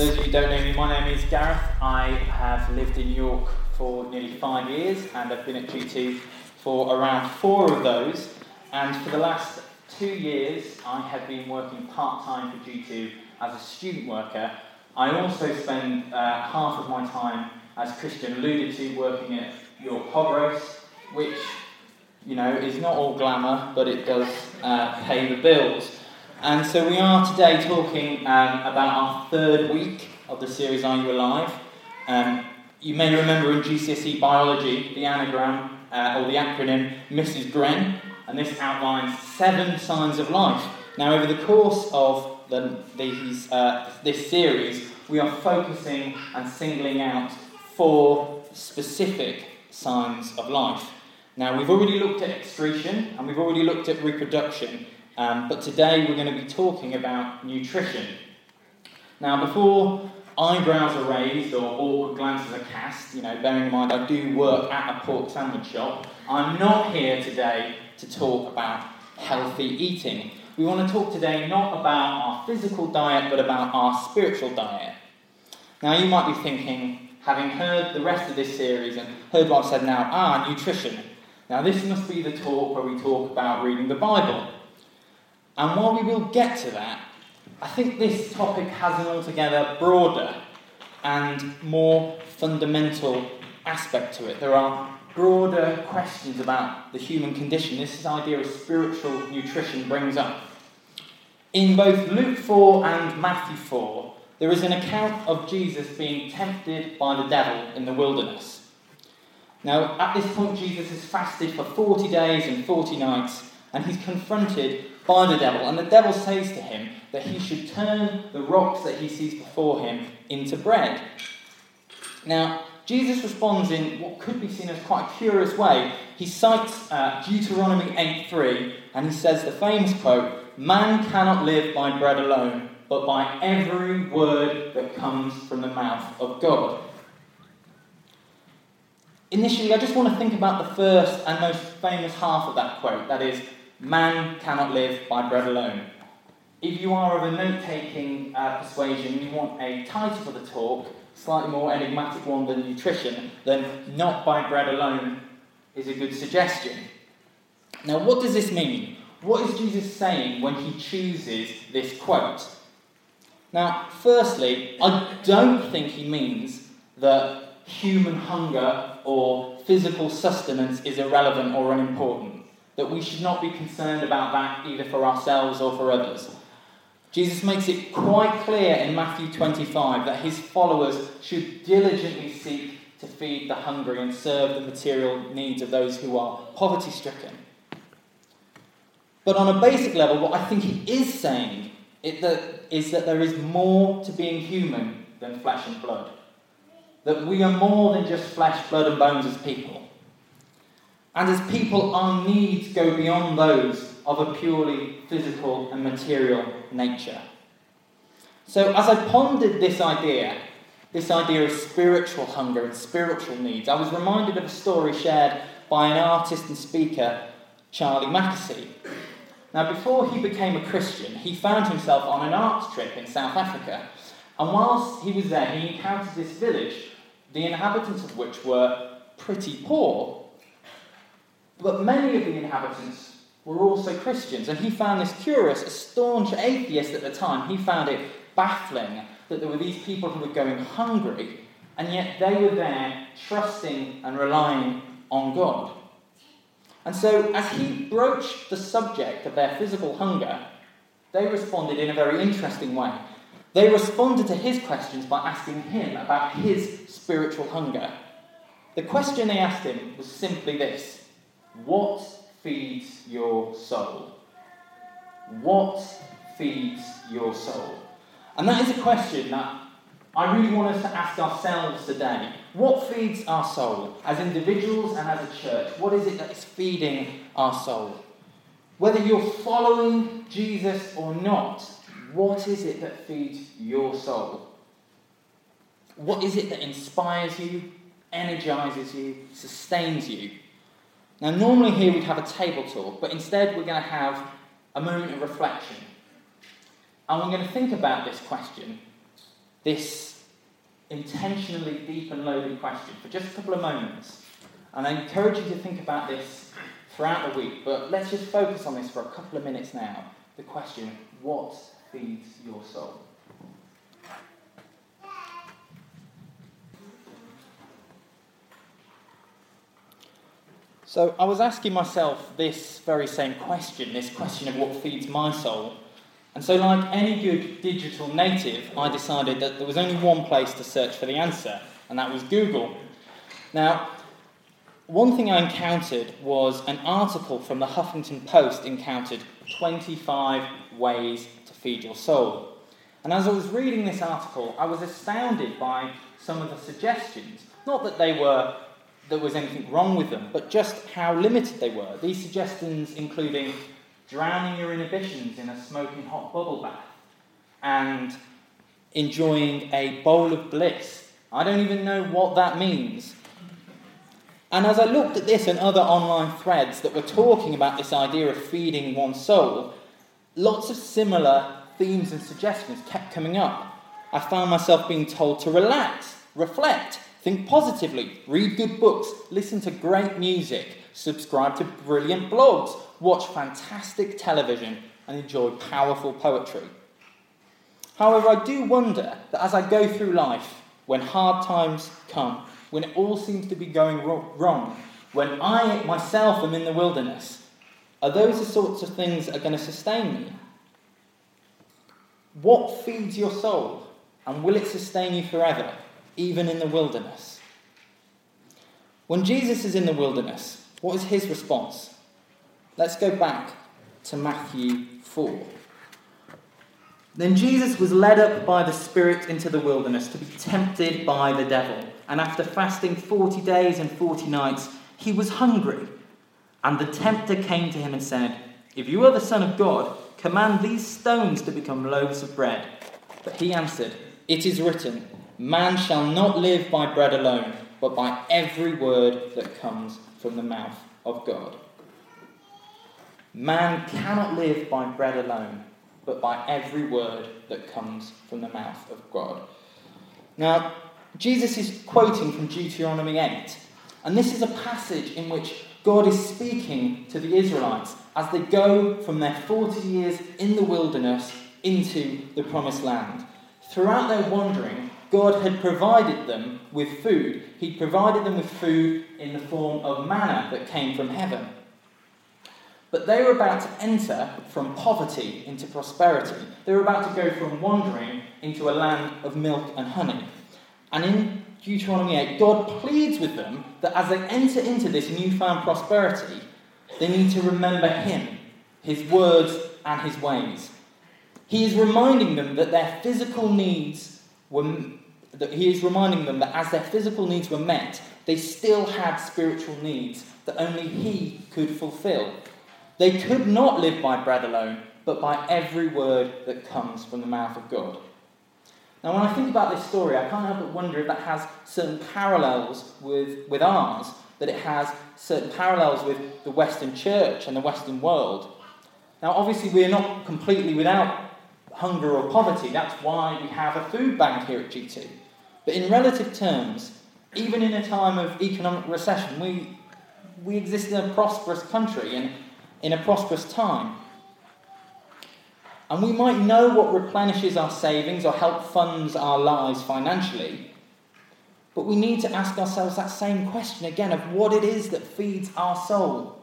those of you who don't know me, my name is Gareth. I have lived in York for nearly five years and I've been at G2 for around four of those. And for the last two years, I have been working part time for G2 as a student worker. I also spend uh, half of my time, as Christian alluded to, working at York Hog Roast, which you know is not all glamour, but it does uh, pay the bills. And so we are today talking um, about our third week of the series Are You Alive? Um, you may remember in GCSE biology the anagram uh, or the acronym Mrs. Gren, and this outlines seven signs of life. Now, over the course of the, these, uh, this series, we are focusing and singling out four specific signs of life. Now, we've already looked at excretion and we've already looked at reproduction. Um, but today we're going to be talking about nutrition. Now, before eyebrows are raised or awkward glances are cast, you know, bearing in mind I do work at a pork sandwich shop, I'm not here today to talk about healthy eating. We want to talk today not about our physical diet, but about our spiritual diet. Now, you might be thinking, having heard the rest of this series and heard what I've said now, ah, nutrition. Now, this must be the talk where we talk about reading the Bible. And while we will get to that, I think this topic has an altogether broader and more fundamental aspect to it. There are broader questions about the human condition. This idea of spiritual nutrition brings up. In both Luke 4 and Matthew 4, there is an account of Jesus being tempted by the devil in the wilderness. Now, at this point, Jesus has fasted for 40 days and 40 nights, and he's confronted by the devil. And the devil says to him that he should turn the rocks that he sees before him into bread. Now, Jesus responds in what could be seen as quite a curious way. He cites uh, Deuteronomy 8:3, and he says the famous quote, Man cannot live by bread alone, but by every word that comes from the mouth of God. Initially, I just want to think about the first and most famous half of that quote that is, Man cannot live by bread alone. If you are of a note taking uh, persuasion and you want a title for the talk, slightly more enigmatic one than nutrition, then not by bread alone is a good suggestion. Now, what does this mean? What is Jesus saying when he chooses this quote? Now, firstly, I don't think he means that human hunger or physical sustenance is irrelevant or unimportant that we should not be concerned about that either for ourselves or for others. Jesus makes it quite clear in Matthew 25 that his followers should diligently seek to feed the hungry and serve the material needs of those who are poverty stricken. But on a basic level, what I think he is saying is that there is more to being human than flesh and blood. That we are more than just flesh, blood, and bones as people. And as people, our needs go beyond those of a purely physical and material nature. So, as I pondered this idea, this idea of spiritual hunger and spiritual needs, I was reminded of a story shared by an artist and speaker, Charlie Mackesy. Now, before he became a Christian, he found himself on an art trip in South Africa. And whilst he was there, he encountered this village, the inhabitants of which were pretty poor but many of the inhabitants were also Christians, and he found this curious. A staunch atheist at the time, he found it baffling that there were these people who were going hungry, and yet they were there trusting and relying on God. And so, as he broached the subject of their physical hunger, they responded in a very interesting way. They responded to his questions by asking him about his spiritual hunger. The question they asked him was simply this what feeds your soul? What feeds your soul? And that is a question that I really want us to ask ourselves today. What feeds our soul? As individuals and as a church, what is it that is feeding our soul? Whether you're following Jesus or not, what is it that feeds your soul? What is it that inspires you, energizes you, sustains you? Now, normally here we'd have a table talk, but instead we're going to have a moment of reflection. And we're going to think about this question this intentionally deep and loaded question for just a couple of moments. And I encourage you to think about this throughout the week, but let's just focus on this for a couple of minutes now. The question what feeds your soul? So I was asking myself this very same question, this question of what feeds my soul. And so, like any good digital native, I decided that there was only one place to search for the answer, and that was Google. Now, one thing I encountered was an article from the Huffington Post encountered 25 ways to feed your soul. And as I was reading this article, I was astounded by some of the suggestions. Not that they were there was anything wrong with them, but just how limited they were. These suggestions including drowning your inhibitions in a smoking hot bubble bath and enjoying a bowl of bliss. I don't even know what that means. And as I looked at this and other online threads that were talking about this idea of feeding one's soul, lots of similar themes and suggestions kept coming up. I found myself being told to relax, reflect, Think positively, read good books, listen to great music, subscribe to brilliant blogs, watch fantastic television, and enjoy powerful poetry. However, I do wonder that as I go through life, when hard times come, when it all seems to be going wrong, when I myself am in the wilderness, are those the sorts of things that are going to sustain me? What feeds your soul, and will it sustain you forever? Even in the wilderness. When Jesus is in the wilderness, what is his response? Let's go back to Matthew 4. Then Jesus was led up by the Spirit into the wilderness to be tempted by the devil. And after fasting 40 days and 40 nights, he was hungry. And the tempter came to him and said, If you are the Son of God, command these stones to become loaves of bread. But he answered, It is written, Man shall not live by bread alone, but by every word that comes from the mouth of God. Man cannot live by bread alone, but by every word that comes from the mouth of God. Now, Jesus is quoting from Deuteronomy 8, and this is a passage in which God is speaking to the Israelites as they go from their 40 years in the wilderness into the promised land. Throughout their wandering, God had provided them with food. He'd provided them with food in the form of manna that came from heaven. But they were about to enter from poverty into prosperity. They were about to go from wandering into a land of milk and honey. And in Deuteronomy 8, God pleads with them that as they enter into this newfound prosperity, they need to remember Him, His words, and His ways. He is reminding them that their physical needs were that he is reminding them that as their physical needs were met, they still had spiritual needs that only he could fulfill. They could not live by bread alone, but by every word that comes from the mouth of God. Now, when I think about this story, I can't help but wonder if that has certain parallels with, with ours, that it has certain parallels with the Western church and the Western world. Now, obviously, we're not completely without hunger or poverty. That's why we have a food bank here at G2. But in relative terms, even in a time of economic recession, we, we exist in a prosperous country and in a prosperous time. And we might know what replenishes our savings or help funds our lives financially. But we need to ask ourselves that same question again of what it is that feeds our soul.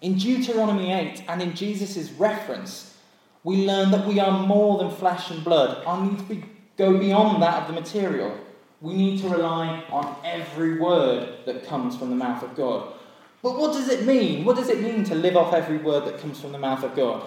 In Deuteronomy 8 and in Jesus' reference, we learn that we are more than flesh and blood. Our needs be go beyond that of the material. We need to rely on every word that comes from the mouth of God. But what does it mean? What does it mean to live off every word that comes from the mouth of God?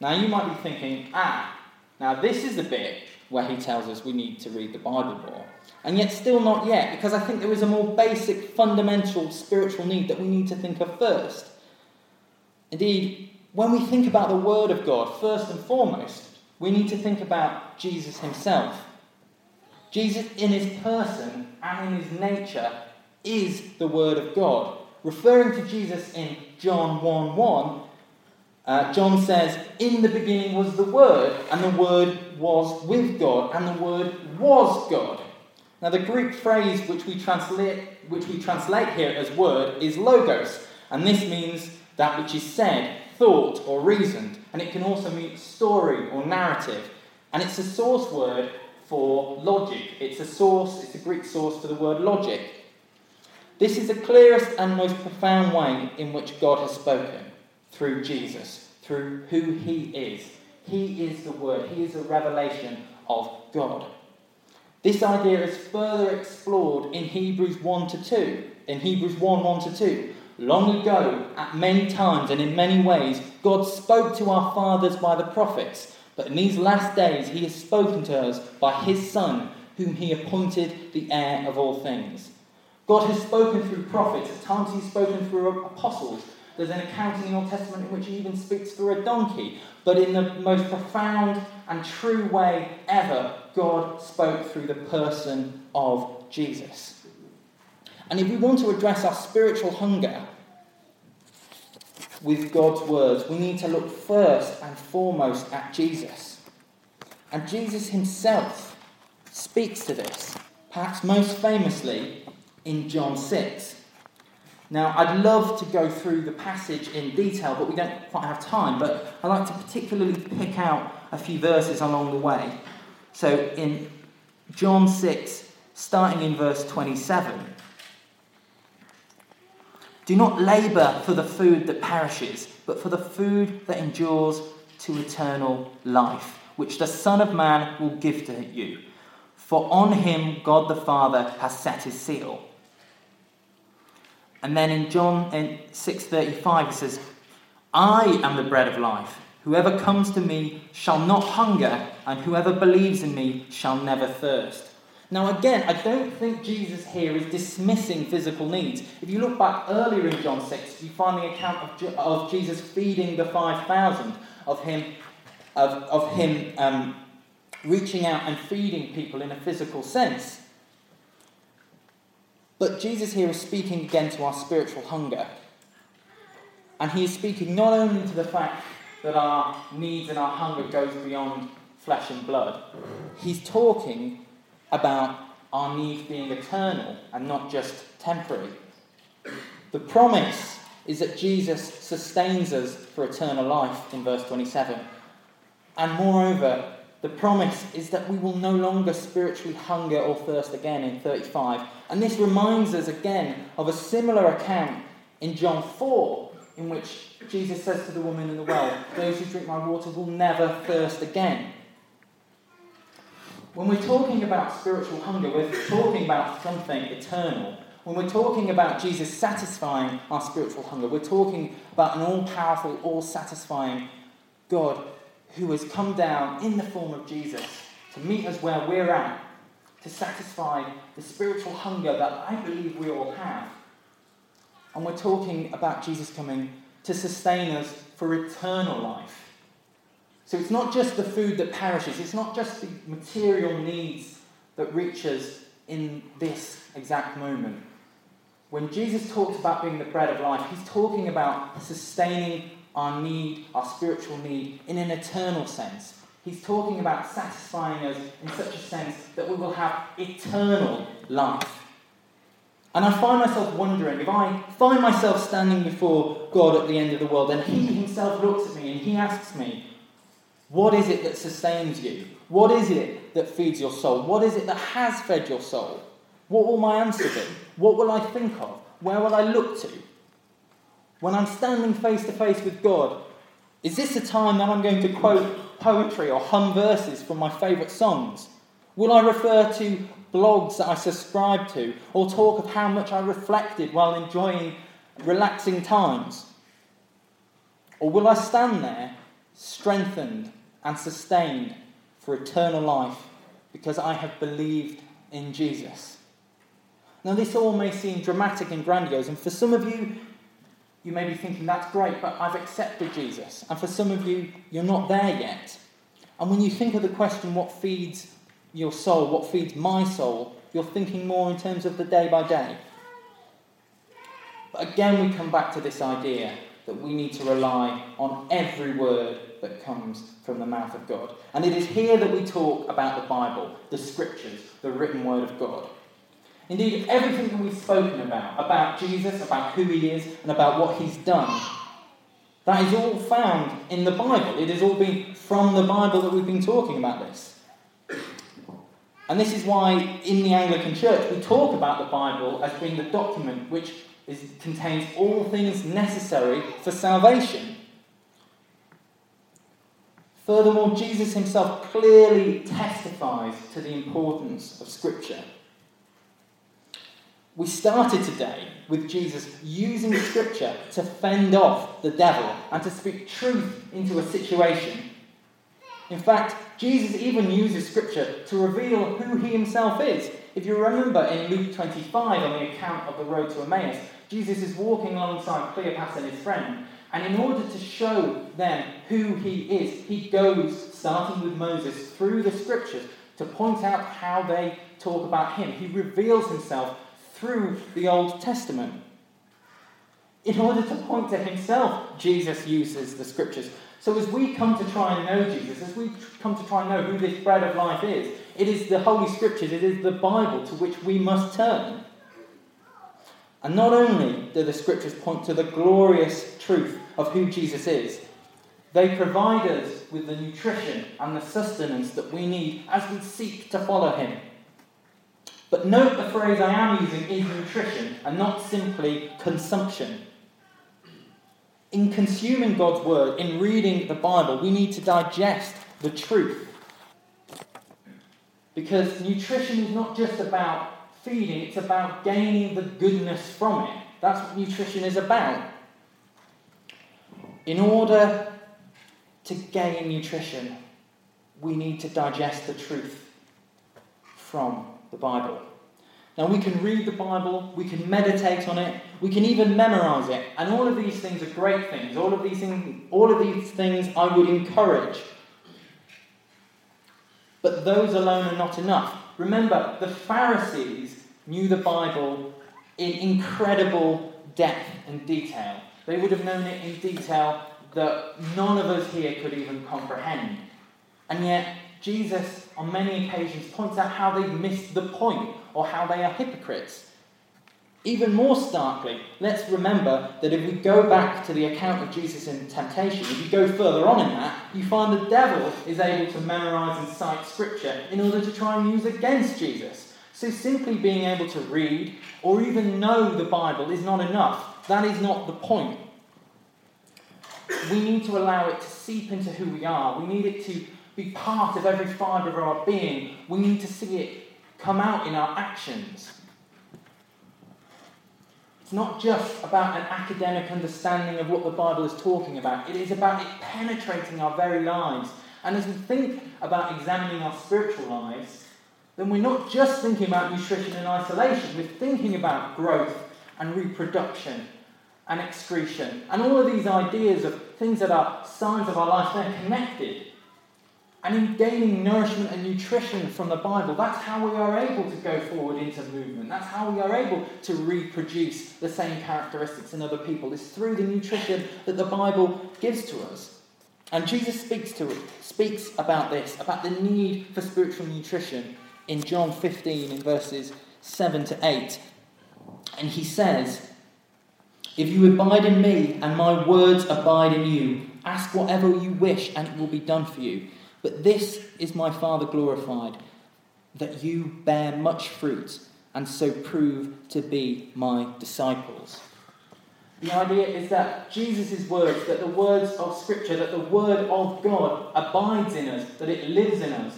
Now, you might be thinking, ah, now this is the bit where he tells us we need to read the Bible more. And yet, still not yet, because I think there is a more basic, fundamental spiritual need that we need to think of first. Indeed, when we think about the Word of God, first and foremost, we need to think about Jesus himself. Jesus, in his person and in his nature, is the Word of God. Referring to Jesus in John 1 1, Uh, John says, In the beginning was the Word, and the Word was with God, and the Word was God. Now, the Greek phrase which we translate, which we translate here as word is logos, and this means that which is said, thought, or reasoned, and it can also mean story or narrative. And it's a source word for logic. It's a source, it's a Greek source for the word logic. This is the clearest and most profound way in which God has spoken through Jesus, through who he is. He is the Word, he is a revelation of God. This idea is further explored in Hebrews 1 to 2. In Hebrews 1 1 to 2. Long ago, at many times and in many ways, God spoke to our fathers by the prophets, but in these last days he has spoken to us by his Son, whom he appointed the heir of all things. God has spoken through prophets, at times he's spoken through apostles, there's an account in the Old Testament in which he even speaks through a donkey. But in the most profound and true way ever, God spoke through the person of Jesus. And if we want to address our spiritual hunger with God's words, we need to look first and foremost at Jesus. And Jesus himself speaks to this, perhaps most famously in John 6. Now, I'd love to go through the passage in detail, but we don't quite have time. But I'd like to particularly pick out a few verses along the way. So, in John 6, starting in verse 27, do not labour for the food that perishes, but for the food that endures to eternal life, which the Son of Man will give to you. For on him God the Father has set his seal. And then in John in 6:35 it says, "I am the bread of life. Whoever comes to me shall not hunger, and whoever believes in me shall never thirst." Now, again, I don't think Jesus here is dismissing physical needs. If you look back earlier in John 6, you find the account of, of Jesus feeding the 5,000, of him, of, of him um, reaching out and feeding people in a physical sense. But Jesus here is speaking again to our spiritual hunger. And he is speaking not only to the fact that our needs and our hunger goes beyond flesh and blood, he's talking about our needs being eternal and not just temporary. The promise is that Jesus sustains us for eternal life in verse 27. And moreover, the promise is that we will no longer spiritually hunger or thirst again in 35. And this reminds us again of a similar account in John 4, in which Jesus says to the woman in the well, Those who drink my water will never thirst again. When we're talking about spiritual hunger, we're talking about something eternal. When we're talking about Jesus satisfying our spiritual hunger, we're talking about an all powerful, all satisfying God who has come down in the form of Jesus to meet us where we're at, to satisfy the spiritual hunger that I believe we all have. And we're talking about Jesus coming to sustain us for eternal life. So it's not just the food that perishes, it's not just the material needs that reach us in this exact moment. When Jesus talks about being the bread of life, he's talking about sustaining our need, our spiritual need, in an eternal sense. He's talking about satisfying us in such a sense that we will have eternal life. And I find myself wondering if I find myself standing before God at the end of the world and He Himself looks at me and He asks me, What is it that sustains you? What is it that feeds your soul? What is it that has fed your soul? What will my answer be? What will I think of? Where will I look to? when I'm standing face to face with God, is this a time that I'm going to quote poetry or hum verses from my favourite songs? Will I refer to blogs that I subscribe to or talk of how much I reflected while enjoying relaxing times? Or will I stand there strengthened and sustained for eternal life because I have believed in Jesus? Now, this all may seem dramatic and grandiose, and for some of you, you may be thinking, that's great, but I've accepted Jesus. And for some of you, you're not there yet. And when you think of the question, what feeds your soul, what feeds my soul, you're thinking more in terms of the day by day. But again, we come back to this idea that we need to rely on every word that comes from the mouth of God. And it is here that we talk about the Bible, the scriptures, the written word of God. Indeed, everything that we've spoken about, about Jesus, about who he is, and about what he's done, that is all found in the Bible. It has all been from the Bible that we've been talking about this. And this is why in the Anglican Church we talk about the Bible as being the document which contains all things necessary for salvation. Furthermore, Jesus himself clearly testifies to the importance of Scripture. We started today with Jesus using Scripture to fend off the devil and to speak truth into a situation. In fact, Jesus even uses Scripture to reveal who he himself is. If you remember in Luke 25 on the account of the road to Emmaus, Jesus is walking alongside Cleopas and his friend, and in order to show them who he is, he goes, starting with Moses, through the Scriptures to point out how they talk about him. He reveals himself through the Old Testament. In order to point to himself, Jesus uses the scriptures. So as we come to try and know Jesus, as we come to try and know who this bread of life is, it is the Holy Scriptures, it is the Bible to which we must turn. And not only do the Scriptures point to the glorious truth of who Jesus is, they provide us with the nutrition and the sustenance that we need as we seek to follow Him. But note the phrase I am using is nutrition and not simply consumption. In consuming God's word, in reading the Bible, we need to digest the truth. Because nutrition is not just about feeding, it's about gaining the goodness from it. That's what nutrition is about. In order to gain nutrition, we need to digest the truth from the Bible. Now, we can read the Bible, we can meditate on it, we can even memorize it, and all of these things are great things. All of these things, all of these things I would encourage. But those alone are not enough. Remember, the Pharisees knew the Bible in incredible depth and detail. They would have known it in detail that none of us here could even comprehend. And yet, Jesus, on many occasions, points out how they've missed the point or how they are hypocrites. Even more starkly, let's remember that if we go back to the account of Jesus in temptation, if you go further on in that, you find the devil is able to memorize and cite scripture in order to try and use against Jesus. So simply being able to read or even know the Bible is not enough. That is not the point. We need to allow it to seep into who we are. We need it to be part of every fibre of our being. We need to see it come out in our actions. It's not just about an academic understanding of what the Bible is talking about, it is about it penetrating our very lives. And as we think about examining our spiritual lives, then we're not just thinking about nutrition in isolation, we're thinking about growth and reproduction and excretion. And all of these ideas of things that are signs of our life, they're connected. And in gaining nourishment and nutrition from the Bible, that's how we are able to go forward into movement. That's how we are able to reproduce the same characteristics in other people. It's through the nutrition that the Bible gives to us. And Jesus speaks to it, speaks about this, about the need for spiritual nutrition in John 15 in verses 7 to 8. And he says, If you abide in me and my words abide in you, ask whatever you wish and it will be done for you. But this is my Father glorified, that you bear much fruit and so prove to be my disciples. The idea is that Jesus' words, that the words of Scripture, that the Word of God abides in us, that it lives in us,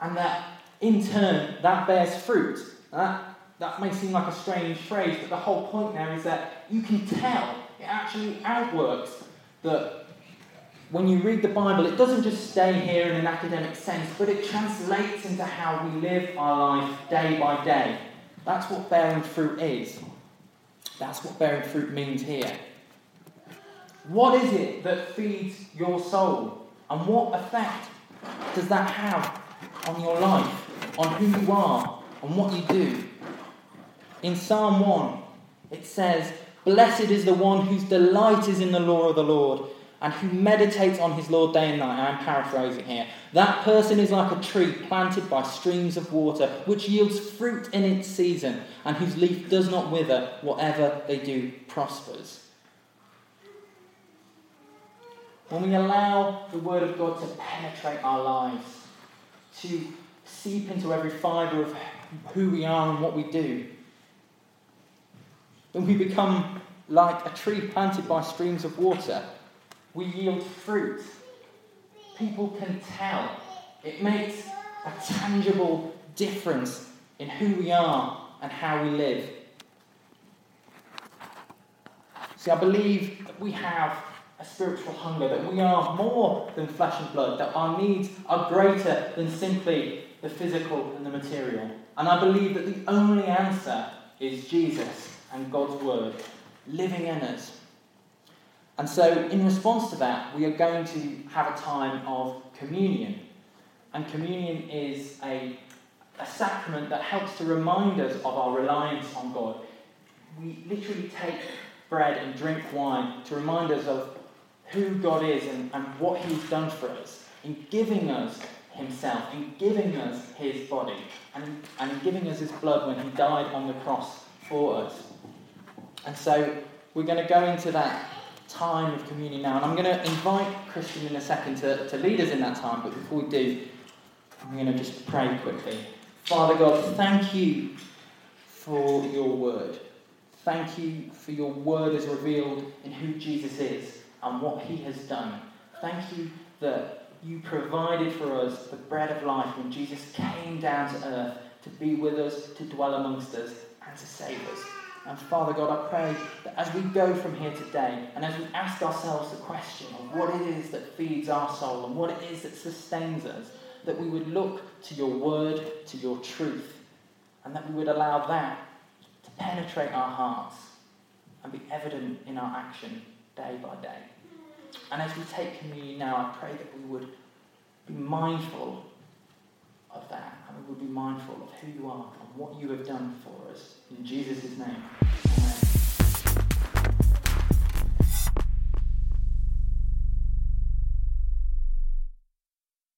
and that in turn that bears fruit. That, that may seem like a strange phrase, but the whole point there is that you can tell, it actually outworks that when you read the Bible, it doesn't just stay here in an academic sense, but it translates into how we live our life day by day. That's what bearing fruit is. That's what bearing fruit means here. What is it that feeds your soul? And what effect does that have on your life, on who you are, on what you do? In Psalm 1, it says, Blessed is the one whose delight is in the law of the Lord and who meditates on his Lord day and night. I'm paraphrasing here. That person is like a tree planted by streams of water, which yields fruit in its season, and whose leaf does not wither. Whatever they do prospers. When we allow the Word of God to penetrate our lives, to seep into every fibre of who we are and what we do, then we become like a tree planted by streams of water we yield fruit. People can tell. It makes a tangible difference in who we are and how we live. See, I believe that we have a spiritual hunger, that we are more than flesh and blood, that our needs are greater than simply the physical and the material. And I believe that the only answer is Jesus and God's Word living in us. And so, in response to that, we are going to have a time of communion. And communion is a, a sacrament that helps to remind us of our reliance on God. We literally take bread and drink wine to remind us of who God is and, and what He's done for us in giving us Himself, in giving us His body, and, and in giving us His blood when He died on the cross for us. And so, we're going to go into that time of communion now. And I'm going to invite Christian in a second to, to lead us in that time. But before we do, I'm going to just pray quickly. Father God, thank you for your word. Thank you for your word as revealed in who Jesus is and what he has done. Thank you that you provided for us the bread of life when Jesus came down to earth to be with us, to dwell amongst us, and to save us. And Father God, I pray that as we go from here today and as we ask ourselves the question of what it is that feeds our soul and what it is that sustains us, that we would look to your word, to your truth, and that we would allow that to penetrate our hearts and be evident in our action day by day. And as we take communion now, I pray that we would be mindful of that and we would be mindful of who you are and what you have done for us. In Jesus' name.